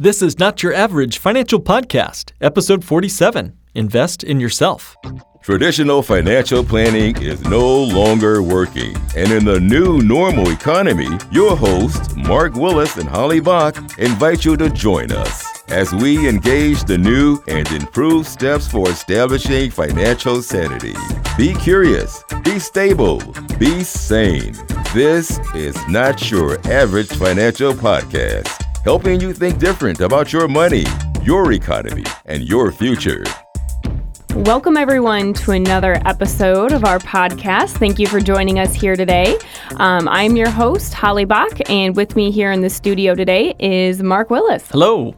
This is Not Your Average Financial Podcast, episode 47 Invest in Yourself. Traditional financial planning is no longer working. And in the new normal economy, your hosts, Mark Willis and Holly Bach, invite you to join us as we engage the new and improved steps for establishing financial sanity. Be curious, be stable, be sane. This is Not Your Average Financial Podcast helping you think different about your money, your economy, and your future. Welcome, everyone, to another episode of our podcast. Thank you for joining us here today. Um, I'm your host, Holly Bach, and with me here in the studio today is Mark Willis. Hello.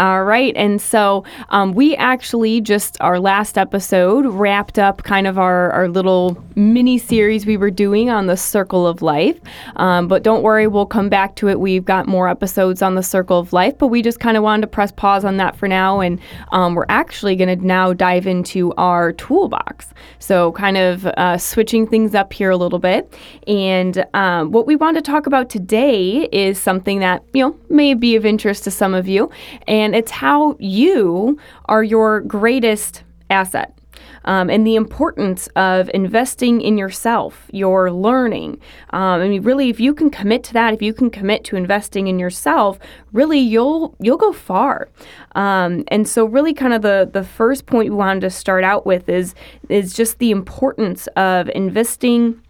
All right. And so um, we actually just, our last episode, wrapped up kind of our, our little mini series we were doing on the circle of life. Um, but don't worry, we'll come back to it. We've got more episodes on the circle of life, but we just kind of wanted to press pause on that for now. And um, we're actually going to now dive into our toolbox. So, kind of uh, switching things up here a little bit. And um, what we want to talk about today is something that, you know, may be of interest to some of you. And and it's how you are your greatest asset. Um, and the importance of investing in yourself, your learning. Um, I mean, really, if you can commit to that, if you can commit to investing in yourself, really, you'll you'll go far. Um, and so, really, kind of the the first point we wanted to start out with is is just the importance of investing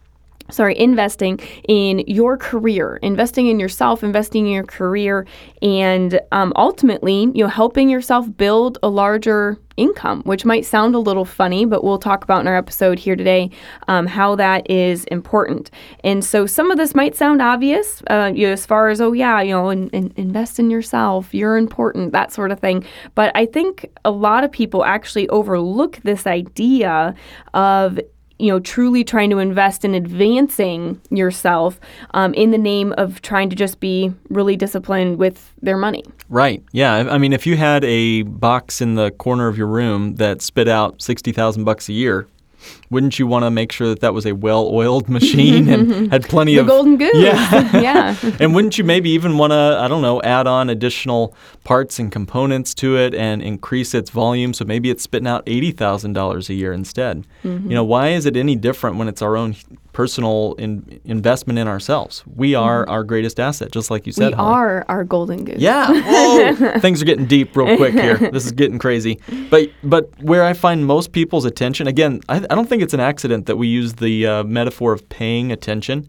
sorry, investing in your career, investing in yourself, investing in your career, and um, ultimately, you know, helping yourself build a larger income, which might sound a little funny, but we'll talk about in our episode here today um, how that is important. And so, some of this might sound obvious, uh, you know, as far as oh yeah, you know, in, in, invest in yourself, you're important, that sort of thing. But I think a lot of people actually overlook this idea of you know, truly trying to invest in advancing yourself um, in the name of trying to just be really disciplined with their money. Right. Yeah. I mean, if you had a box in the corner of your room that spit out sixty thousand bucks a year, wouldn't you want to make sure that that was a well-oiled machine and had plenty the of golden goose? Yeah, yeah. and wouldn't you maybe even want to, I don't know, add on additional parts and components to it and increase its volume so maybe it's spitting out eighty thousand dollars a year instead? Mm-hmm. You know, why is it any different when it's our own personal in, investment in ourselves. We are mm-hmm. our greatest asset, just like you said. We Holly. are our golden goose. Yeah. Things are getting deep real quick here. This is getting crazy. But but where I find most people's attention, again, I, I don't think it's an accident that we use the uh, metaphor of paying attention.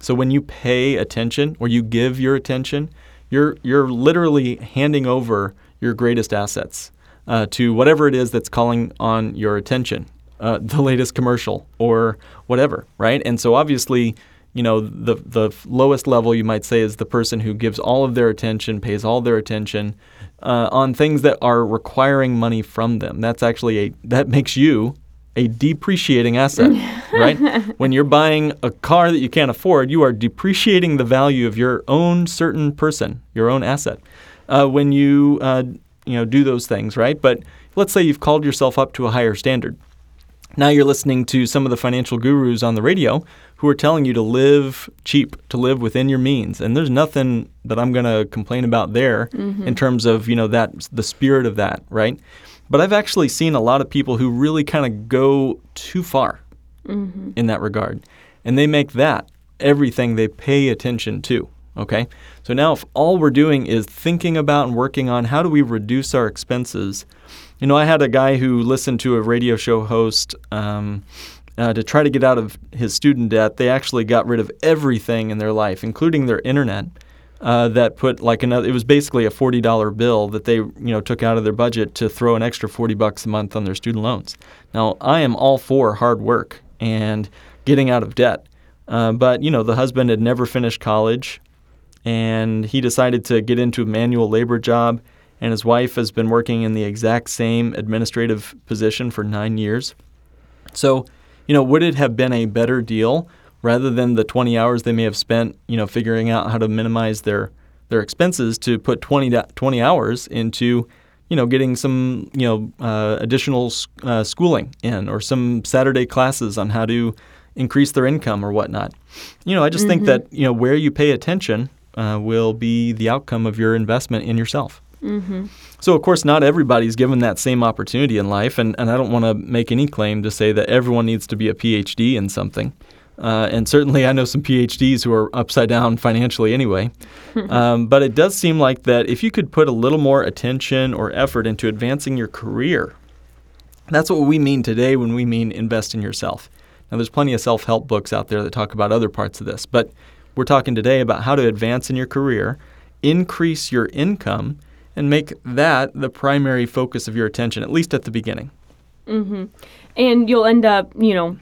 So when you pay attention or you give your attention, you're you're literally handing over your greatest assets uh, to whatever it is that's calling on your attention uh, the latest commercial or whatever, right? And so obviously, you know, the the lowest level you might say is the person who gives all of their attention, pays all their attention uh, on things that are requiring money from them. That's actually a that makes you a depreciating asset, right? When you're buying a car that you can't afford, you are depreciating the value of your own certain person, your own asset. Uh, when you uh, you know do those things, right? But let's say you've called yourself up to a higher standard now you're listening to some of the financial gurus on the radio who are telling you to live cheap, to live within your means. And there's nothing that I'm going to complain about there mm-hmm. in terms of, you know, that the spirit of that, right? But I've actually seen a lot of people who really kind of go too far mm-hmm. in that regard. And they make that everything they pay attention to. Okay? So now if all we're doing is thinking about and working on how do we reduce our expenses – you know, I had a guy who listened to a radio show host um, uh, to try to get out of his student debt. They actually got rid of everything in their life, including their internet. Uh, that put like another. It was basically a forty dollar bill that they you know took out of their budget to throw an extra forty bucks a month on their student loans. Now I am all for hard work and getting out of debt, uh, but you know the husband had never finished college, and he decided to get into a manual labor job and his wife has been working in the exact same administrative position for nine years. So, you know, would it have been a better deal rather than the 20 hours they may have spent, you know, figuring out how to minimize their their expenses to put 20, 20 hours into, you know, getting some, you know, uh, additional uh, schooling in or some Saturday classes on how to increase their income or whatnot. You know, I just mm-hmm. think that, you know, where you pay attention uh, will be the outcome of your investment in yourself. So, of course, not everybody's given that same opportunity in life, and, and I don't want to make any claim to say that everyone needs to be a PhD in something. Uh, and certainly, I know some PhDs who are upside down financially anyway. um, but it does seem like that if you could put a little more attention or effort into advancing your career, that's what we mean today when we mean invest in yourself. Now, there's plenty of self help books out there that talk about other parts of this, but we're talking today about how to advance in your career, increase your income, and make that the primary focus of your attention, at least at the beginning. Mm-hmm. and you'll end up, you know,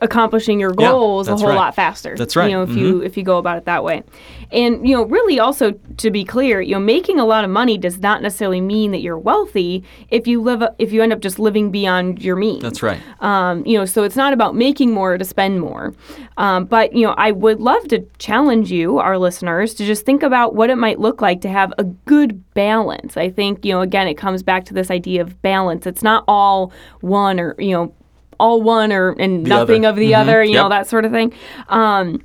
accomplishing your Yeah, goals a whole right. lot faster. That's right. You know, if you if you go about it that way, and you know, really also to be clear, you know, making a lot of money does not necessarily mean that you're wealthy. If you live, if you end up just living beyond your means. That's right. Um, you know, so it's not about making more to spend more. Um, but, you know, I would love to challenge you, our listeners, to just think about what it might look like to have a good balance. I think, you know, again, it comes back to this idea of balance. It's not all one or, you know, all one or and The nothing other. of the Mhm. other, you know, that sort of thing. Um,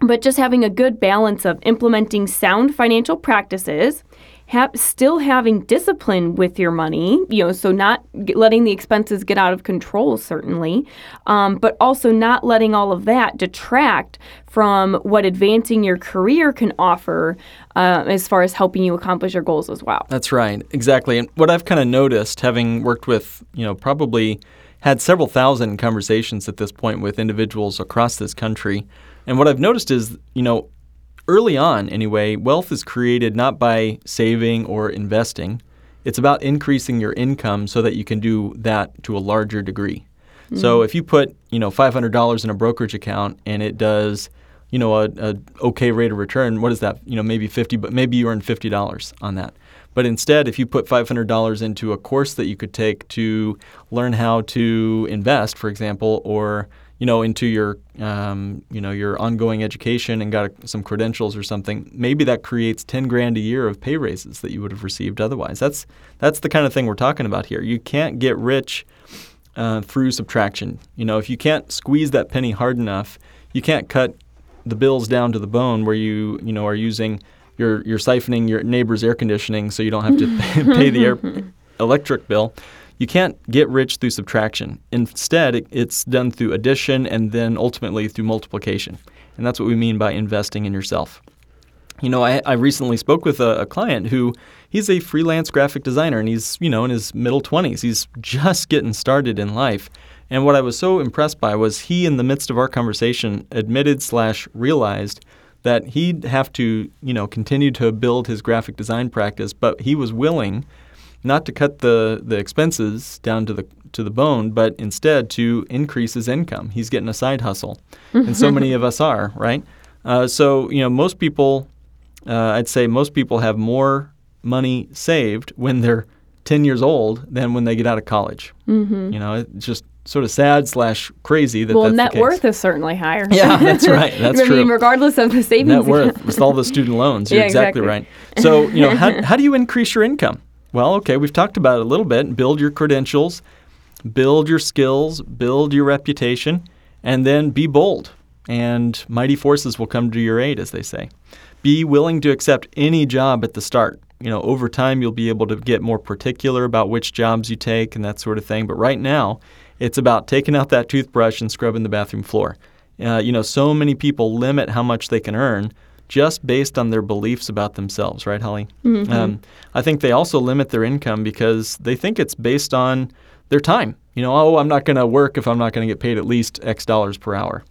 but just having a good balance of implementing sound financial practices, ha- still having discipline with your money, you know, so not letting the expenses get out of control, certainly, um, but also not letting all of that detract from what advancing your career can offer uh, as far as helping you accomplish your goals as well. That's right, exactly. And what I've kind of noticed, having worked with, you know, probably had several thousand conversations at this point with individuals across this country, and what I've noticed is, you know, early on anyway, wealth is created not by saving or investing. It's about increasing your income so that you can do that to a larger degree. So mm-hmm. if you put, you know, $500 in a brokerage account and it does, you know, a, a okay rate of return, what is that? You know, maybe 50, but maybe you earn $50 on that. But instead, if you put $500 into a course that you could take to learn how to invest, for example, or you know, into your um, you know your ongoing education and got a, some credentials or something, maybe that creates 10 grand a year of pay raises that you would have received otherwise. That's that's the kind of thing we're talking about here. You can't get rich uh, through subtraction. You know, if you can't squeeze that penny hard enough, you can't cut the bills down to the bone where you you know are using you're you're siphoning your neighbor's air conditioning so you don't have to pay the air electric bill. You can't get rich through subtraction. Instead, it, it's done through addition and then ultimately through multiplication. And that's what we mean by investing in yourself. You know, I, I recently spoke with a, a client who he's a freelance graphic designer and he's, you know, in his middle 20s. He's just getting started in life. And what I was so impressed by was he, in the midst of our conversation, admitted slash realized that he'd have to, you know, continue to build his graphic design practice, but he was willing not to cut the, the expenses down to the to the bone, but instead to increase his income. He's getting a side hustle, and so many of us are, right? Uh, so you know, most people, uh, I'd say most people have more money saved when they're 10 years old than when they get out of college. Mm-hmm. You know, it's just sort of sad slash crazy that Well, that's net the case. worth is certainly higher. Yeah, that's right. That's I true. regardless of the savings net worth account. with all the student loans. You're Yeah, exactly, exactly. right. So, you know, how, how do you increase your income? Well, okay, we've talked about it a little bit. Build your credentials, build your skills, build your reputation, and then be bold. And mighty forces will come to your aid, as they say. Be willing to accept any job at the start. You know, over time, you'll be able to get more particular about which jobs you take and that sort of thing. But right now, it's about taking out that toothbrush and scrubbing the bathroom floor. Uh, you know, so many people limit how much they can earn just based on their beliefs about themselves, right, Holly? Um, I think they also limit their income because they think it's based on their time. You know, oh, I'm not going to work if I'm not going to get paid at least X dollars per hour.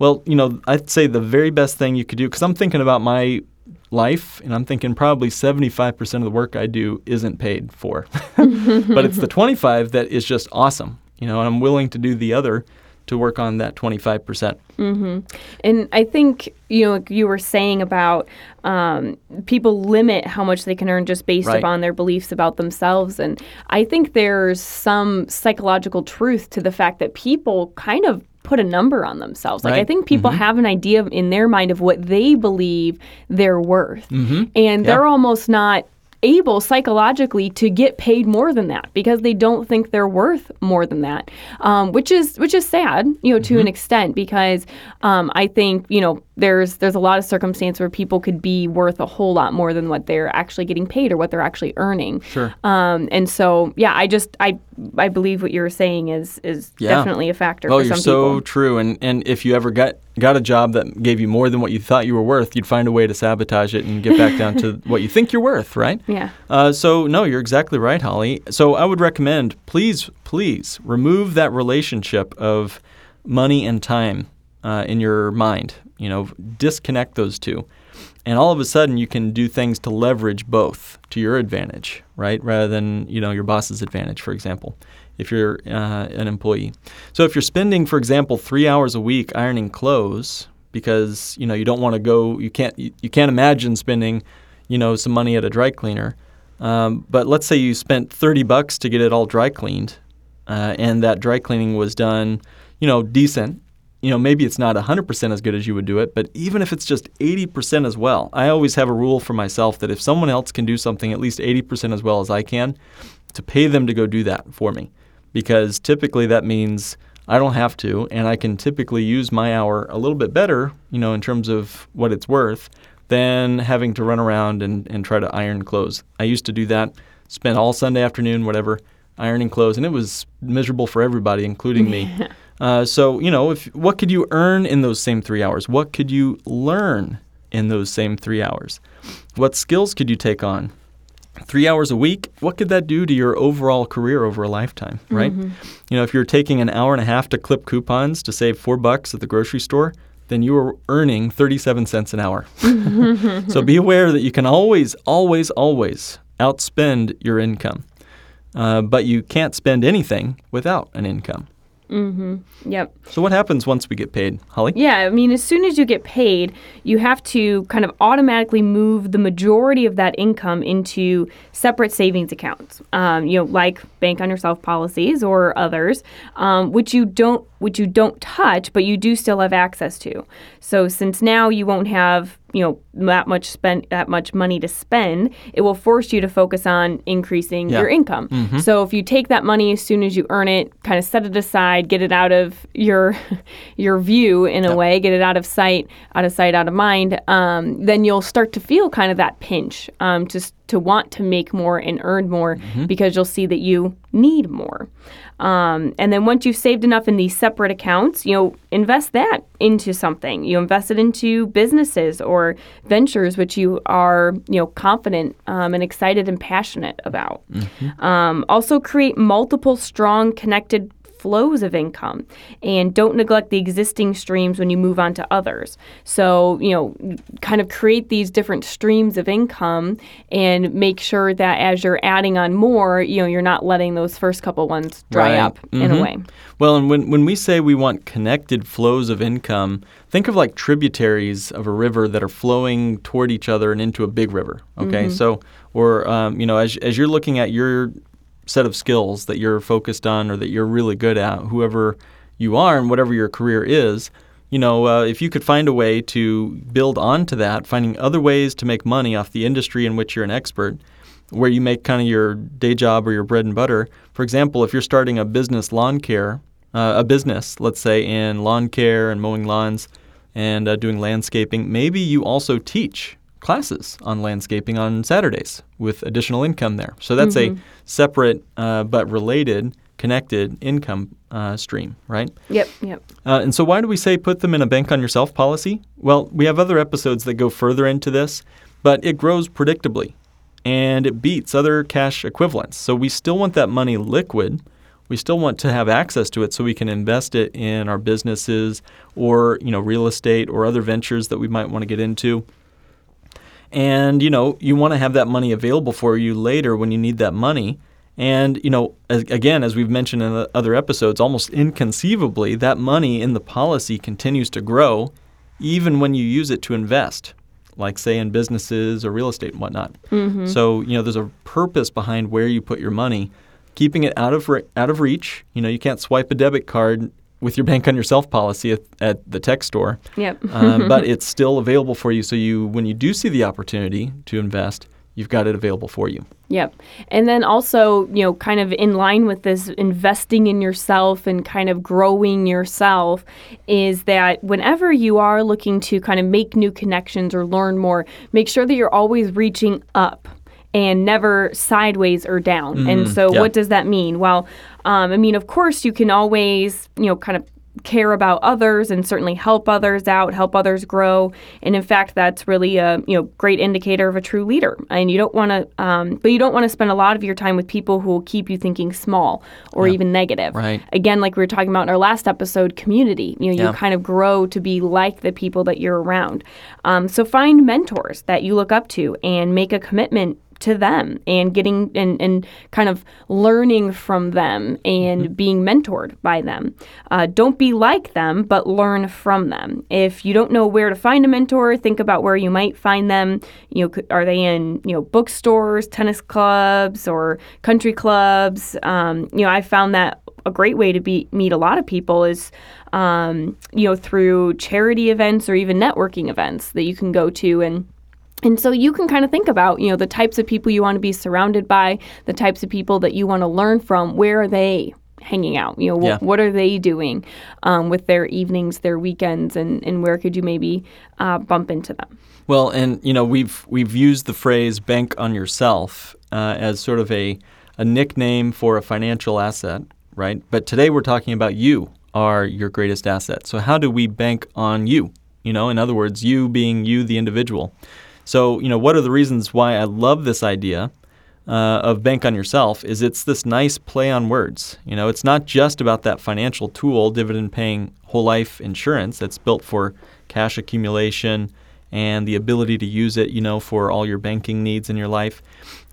Well, you know, I'd say the very best thing you could do, because I'm thinking about my life, and I'm thinking probably 75% of the work I do isn't paid for. but it's the 25 that is just awesome. You know, and I'm willing to do the other to work on that 25%. Mm-hmm. And I think you know like you were saying about um, people limit how much they can earn just based Right. upon their beliefs about themselves, and I think there's some psychological truth to the fact that people kind of put a number on themselves. Like I think people mm-hmm. have an idea in their mind of what they believe they're worth, mm-hmm. and they're almost not able psychologically to get paid more than that because they don't think they're worth more than that, um, which is which is sad, you know, to an extent because um, I think you know there's there's a lot of circumstance where people could be worth a whole lot more than what they're actually getting paid or what they're actually earning. Sure. Um, and so yeah, I just I I believe what you were saying is is Yeah. definitely a factor Oh, for you're some so people. true. And and if you ever got got a job that gave you more than what you thought you were worth, you'd find a way to sabotage it and get back down to what you think you're worth, right? Yeah. Uh, so no, you're exactly right, Holly. So I would recommend, please, please remove that relationship of money and time uh, in your mind. You know, disconnect those two, and all of a sudden you can do things to leverage both to your advantage, right? Rather than you know your boss's advantage, for example, if you're uh, an employee. So if you're spending, for example, three hours a week ironing clothes because you know you don't want to go, you can't, you, you can't imagine spending, you know, some money at a dry cleaner. Um, but let's say you spent 30 bucks to get it all dry cleaned, uh, and that dry cleaning was done, you know, decent. You know, maybe it's not 100% as good as you would do it, but even if it's just 80% as well, I always have a rule for myself that if someone else can do something at least 80% as well as I can, to pay them to go do that for me. Because typically that means I don't have to, and I can typically use my hour a little bit better, you know, in terms of what it's worth, than having to run around and, and try to iron clothes. I used to do that, spend all Sunday afternoon, whatever, ironing clothes, and it was miserable for everybody, including me. Uh, so, you know, if what could you earn in those same three hours? What could you learn in those same three hours? What skills could you take on? Three hours a week, what could that do to your overall career over a lifetime, right? You know, if you're taking an hour and a half to clip coupons to save four bucks at the grocery store, then you are earning 37 cents an hour. so be aware that you can always, always, always outspend your income. Uh, but you can't spend anything without an income. Yep. So what happens once we get paid, Holly? Yeah, I mean, as soon as you get paid, you have to kind of automatically move the majority of that income into separate savings accounts. Um, you know, like bank on yourself policies or others, um, which you don't which you don't touch, but you do still have access to. So since now you won't have you know that much spent that much money to spend, it will force you to focus on increasing Yeah. your income. So if you take that money as soon as you earn it, kind of set it aside, get it out of your your view in a way, get it out of sight, out of sight, out of mind, um, then you'll start to feel kind of that pinch um, just to want to make more and earn more because you'll see that you need more. Um, and then once you've saved enough in these separate accounts, you know, invest that into something. You invest it into businesses or ventures which you are, you know, confident um, and excited and passionate about. Um, also, create multiple strong connected flows of income and don't neglect the existing streams when you move on to others. So, you know, kind of create these different streams of income and make sure that as you're adding on more, you know, you're not letting those first couple ones dry Right. up in a Mhm. way. Well, and when, when we say we want connected flows of income, think of like tributaries of a river that are flowing toward each other and into a big river. Okay, so or um, you know, as as you're looking at your set of skills that you're focused on or that you're really good at, whoever you are and whatever your career is, you know, uh, if you could find a way to build onto that, finding other ways to make money off the industry in which you're an expert, where you make kind of your day job or your bread and butter. For example, if you're starting a business lawn care, uh, a business, let's say in lawn care and mowing lawns and uh, doing landscaping, maybe you also teach classes on landscaping on Saturdays with additional income there. So that's a separate uh, but related, connected income uh, stream, right? Yep, yep. Uh, and so, why do we say put them in a bank on yourself policy? Well, we have other episodes that go further into this, but it grows predictably and it beats other cash equivalents. So, we still want that money liquid. We still want to have access to it so we can invest it in our businesses or, you know, real estate or other ventures that we might want to get into. And, you know, you want to have that money available for you later when you need that money. And, you know, as, again, as we've mentioned in the other episodes, almost inconceivably, that money in the policy continues to grow even when you use it to invest, like, say, in businesses or real estate and whatnot. Mm-hmm. So, you know, there's a purpose behind where you put your money, keeping it out of, re- out of reach. You know, you can't swipe a debit card with your bank on yourself policy at, at the tech store Yep. um, but it's still available for you. So you, when you do see the opportunity to invest, you've got it available for you. Yep. And then also, you know, kind of in line with this investing in yourself and kind of growing yourself is that whenever you are looking to kind of make new connections or learn more, make sure that you're always reaching up and never sideways or down. and so, yeah. what does that mean? Well, um, I mean, of course, you can always, you know, kind of care about others and certainly help others out, help others grow. And in fact, that's really a you know great indicator of a true leader. And you don't want to, um, but you don't want to spend a lot of your time with people who will keep you thinking small or even negative. Right. Again, like we were talking about in our last episode, community. You know, Yeah. you kind of grow to be like the people that you're around. Um, so find mentors that you look up to and make a commitment to them and getting and, and kind of learning from them and being mentored by them. Uh, don't be like them, but learn from them. If you don't know where to find a mentor, think about where you might find them. You know, are they in you know bookstores, tennis clubs, or country clubs? Um, you know, I found that a great way to be meet a lot of people is um, you know through charity events or even networking events that you can go to and and so you can kind of think about, you know, the types of people you want to be surrounded by, the types of people that you want to learn from. Where are they hanging out? You know, wh- Yeah. what are they doing um, with their evenings, their weekends, and, and where could you maybe uh, bump into them? Well, and you know we've we've used the phrase "bank on yourself" uh, as sort of a a nickname for a financial asset, right? But today we're talking about you are your greatest asset. So how do we bank on you? You know, in other words, you being you, the individual. So you know, what are the reasons why I love this idea? uh, of bank on yourself is it's this nice play on words. You know, it's not just about that financial tool, dividend paying whole life insurance that's built for cash accumulation and the ability to use it, you know, for all your banking needs in your life.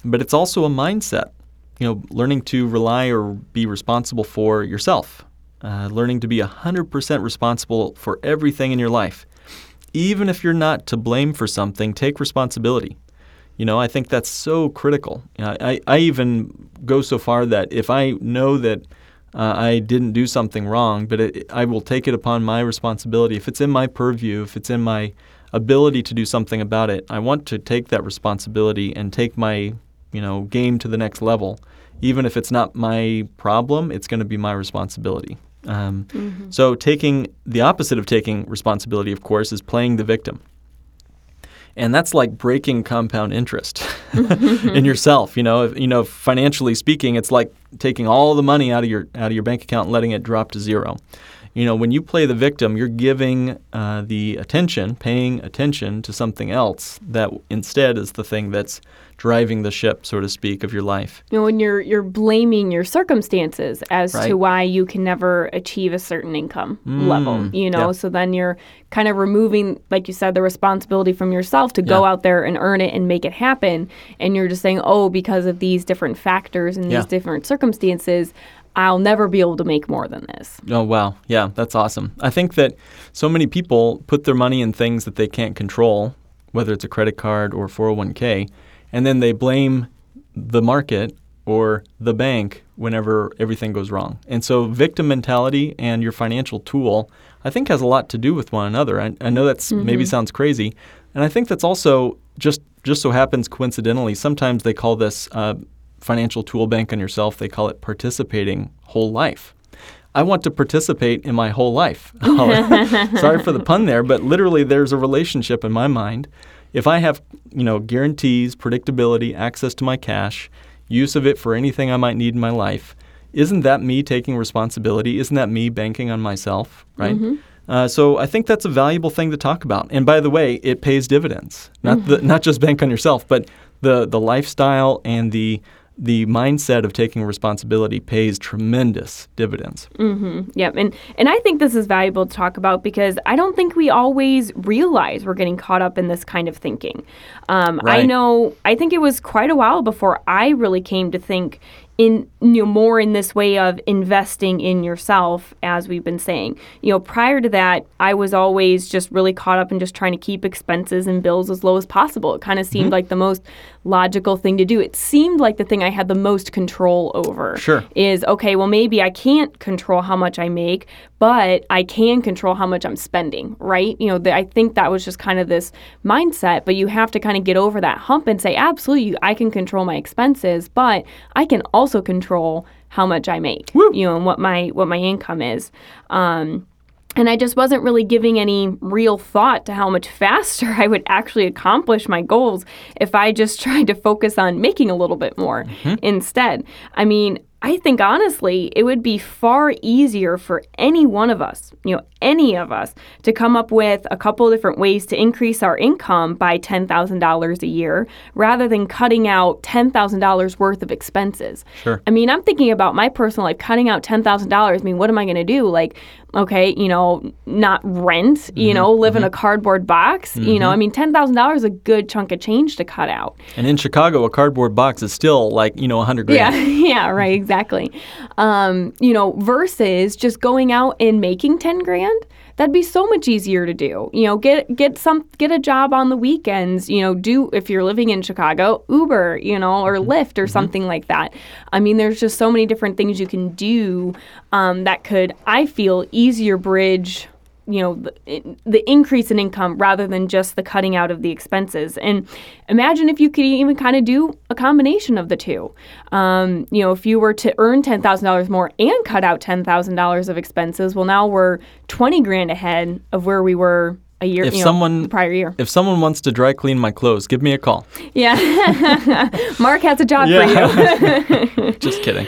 But it's also a mindset, you know, learning to rely or be responsible for yourself, uh, learning to be 100% responsible for everything in your life. Even if you're not to blame for something, take responsibility. You know, I think that's so critical. I, I even go so far that if I know that uh, I didn't do something wrong, but it, I will take it upon my responsibility. If it's in my purview, if it's in my ability to do something about it, I want to take that responsibility and take my, you know, game to the next level. Even if it's not my problem, it's going to be my responsibility. Um, So taking the opposite of taking responsibility, of course, is playing the victim and that's like breaking compound interest in yourself. You know, if, you know, financially speaking, it's like taking all the money out of your out of your bank account and letting it drop to zero. You know, when you play the victim, you're giving uh, the attention, paying attention to something else that instead is the thing that's driving the ship, so to speak, of your life. You know, when you're you're blaming your circumstances as Right. to why you can never achieve a certain income level. You know, yeah. so then you're kind of removing, like you said, the responsibility from yourself to go out there and earn it and make it happen. And you're just saying, oh, because of these different factors and Yeah. these different circumstances, I'll never be able to make more than this. Oh, wow. Yeah, that's awesome. I think that so many people put their money in things that they can't control, whether it's a credit card or 401k, and then they blame the market or the bank whenever everything goes wrong. And so, victim mentality and your financial tool, I think, has a lot to do with one another. I, I know that's maybe sounds crazy, and I think that's also just just so happens coincidentally. Sometimes they call this uh, financial tool bank on yourself. They call it participating whole life. I want to participate in my whole life. Sorry for the pun there, but literally there's a relationship in my mind. If I have, you know, guarantees, predictability, access to my cash, use of it for anything I might need in my life, isn't that me taking responsibility? Isn't that me banking on myself, right? Uh, so I think that's a valuable thing to talk about. And by the way, it pays dividends. Not the, not just bank on yourself, but the the lifestyle and the the mindset of taking responsibility pays tremendous dividends. Yep, and and I think this is valuable to talk about because I don't think we always realize we're getting caught up in this kind of thinking. Um, I know. I think it was quite a while before I really came to think in you know more in this way of investing in yourself, as we've been saying. You know, prior to that, I was always just really caught up in just trying to keep expenses and bills as low as possible. It kind of seemed like the most logical thing to do. It seemed like the thing I had the most control over. Sure. Is okay, well, maybe I can't control how much I make, but I can control how much I'm spending, right? You know, the, I think that was just kind of this mindset, but you have to kind of get over that hump and say, absolutely, I can control my expenses, but I can also control how much I make, you know, and what my what my income is. Um, and I just wasn't really giving any real thought to how much faster I would actually accomplish my goals if I just tried to focus on making a little bit more mm-hmm. instead. I mean, I think honestly, it would be far easier for any one of us, you know, any of us, to come up with a couple of different ways to increase our income by $10,000 a year rather than cutting out $10,000 worth of expenses. Sure. I mean, I'm thinking about my personal life, cutting out $10,000. I mean, what am I going to do? Like, okay, you know, not rent, you mm-hmm, know, live in a mm-hmm. cardboard box. You know, I mm-hmm. mean, $10,000 is a good chunk of change to cut out. And in Chicago, a cardboard box is still like, you know, 100 grand. Yeah, yeah, right, exactly. Um, you know, versus just going out and making 10 grand. That'd be so much easier to do. You know, get get some get a job on the weekends, you know, do if you're living in Chicago, Uber, you know, or Lyft or something like that. I mean, there's just so many different things you can do um, that could, I feel, easier bridge you know the, the increase in income rather than just the cutting out of the expenses. And imagine if you could even kind of do a combination of the two. Um, you know if you were to earn $10000 more and cut out $10000 of expenses well now we're 20 grand ahead of where we were a year If you know, someone- prior year If someone wants to dry clean my clothes, give me a call. yeah mark has a job for you Just kidding.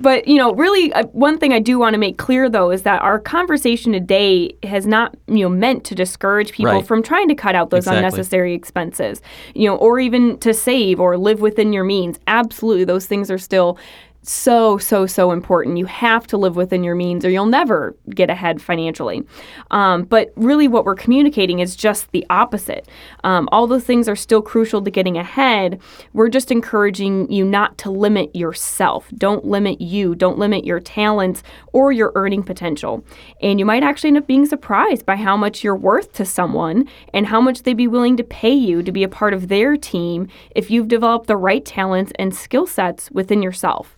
but you know really uh, one thing i do want to make clear though is that our conversation today has not you know meant to discourage people Right. from trying to cut out those Exactly. unnecessary expenses you know or even to save or live within your means absolutely those things are still so so so important. You have to live within your means or you'll never get ahead financially. Um, but really what we're communicating is just the opposite. Um, all those things are still crucial to getting ahead. We're just encouraging you not to limit yourself. Don't limit you. Don't limit your talents or your earning potential. And you might actually end up being surprised by how much you're worth to someone and how much they'd be willing to pay you to be a part of their team if you've developed the right talents and skill sets within yourself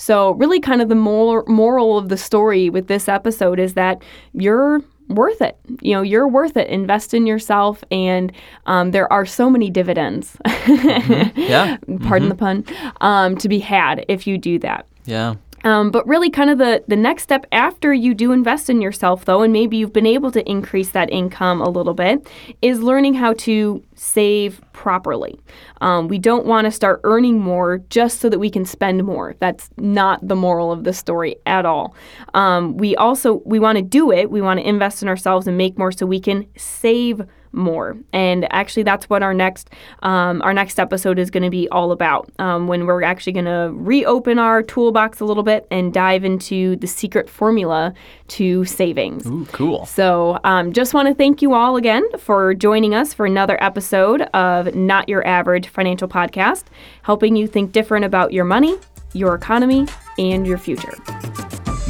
so, really, kind of the mor- moral of the story with this episode is that you're worth it. You know, you're worth it. Invest in yourself, and um, there are so many dividends. Yeah. Pardon the pun. Um, to be had if you do that. Yeah. Um, but really, kind of the, the next step after you do invest in yourself, though, and maybe you've been able to increase that income a little bit, is learning how to save properly. Um, we don't want to start earning more just so that we can spend more. That's not the moral of the story at all. Um, we also we want to do it. We want to invest in ourselves and make more so we can save more. And actually, that's what our next um, our next episode is going to be all about. Um, when we're actually going to reopen our toolbox a little bit and dive into the secret formula to savings. Ooh, cool. So, um, just want to thank you all again for joining us for another episode of Not Your Average Financial Podcast, helping you think different about your money, your economy, and your future.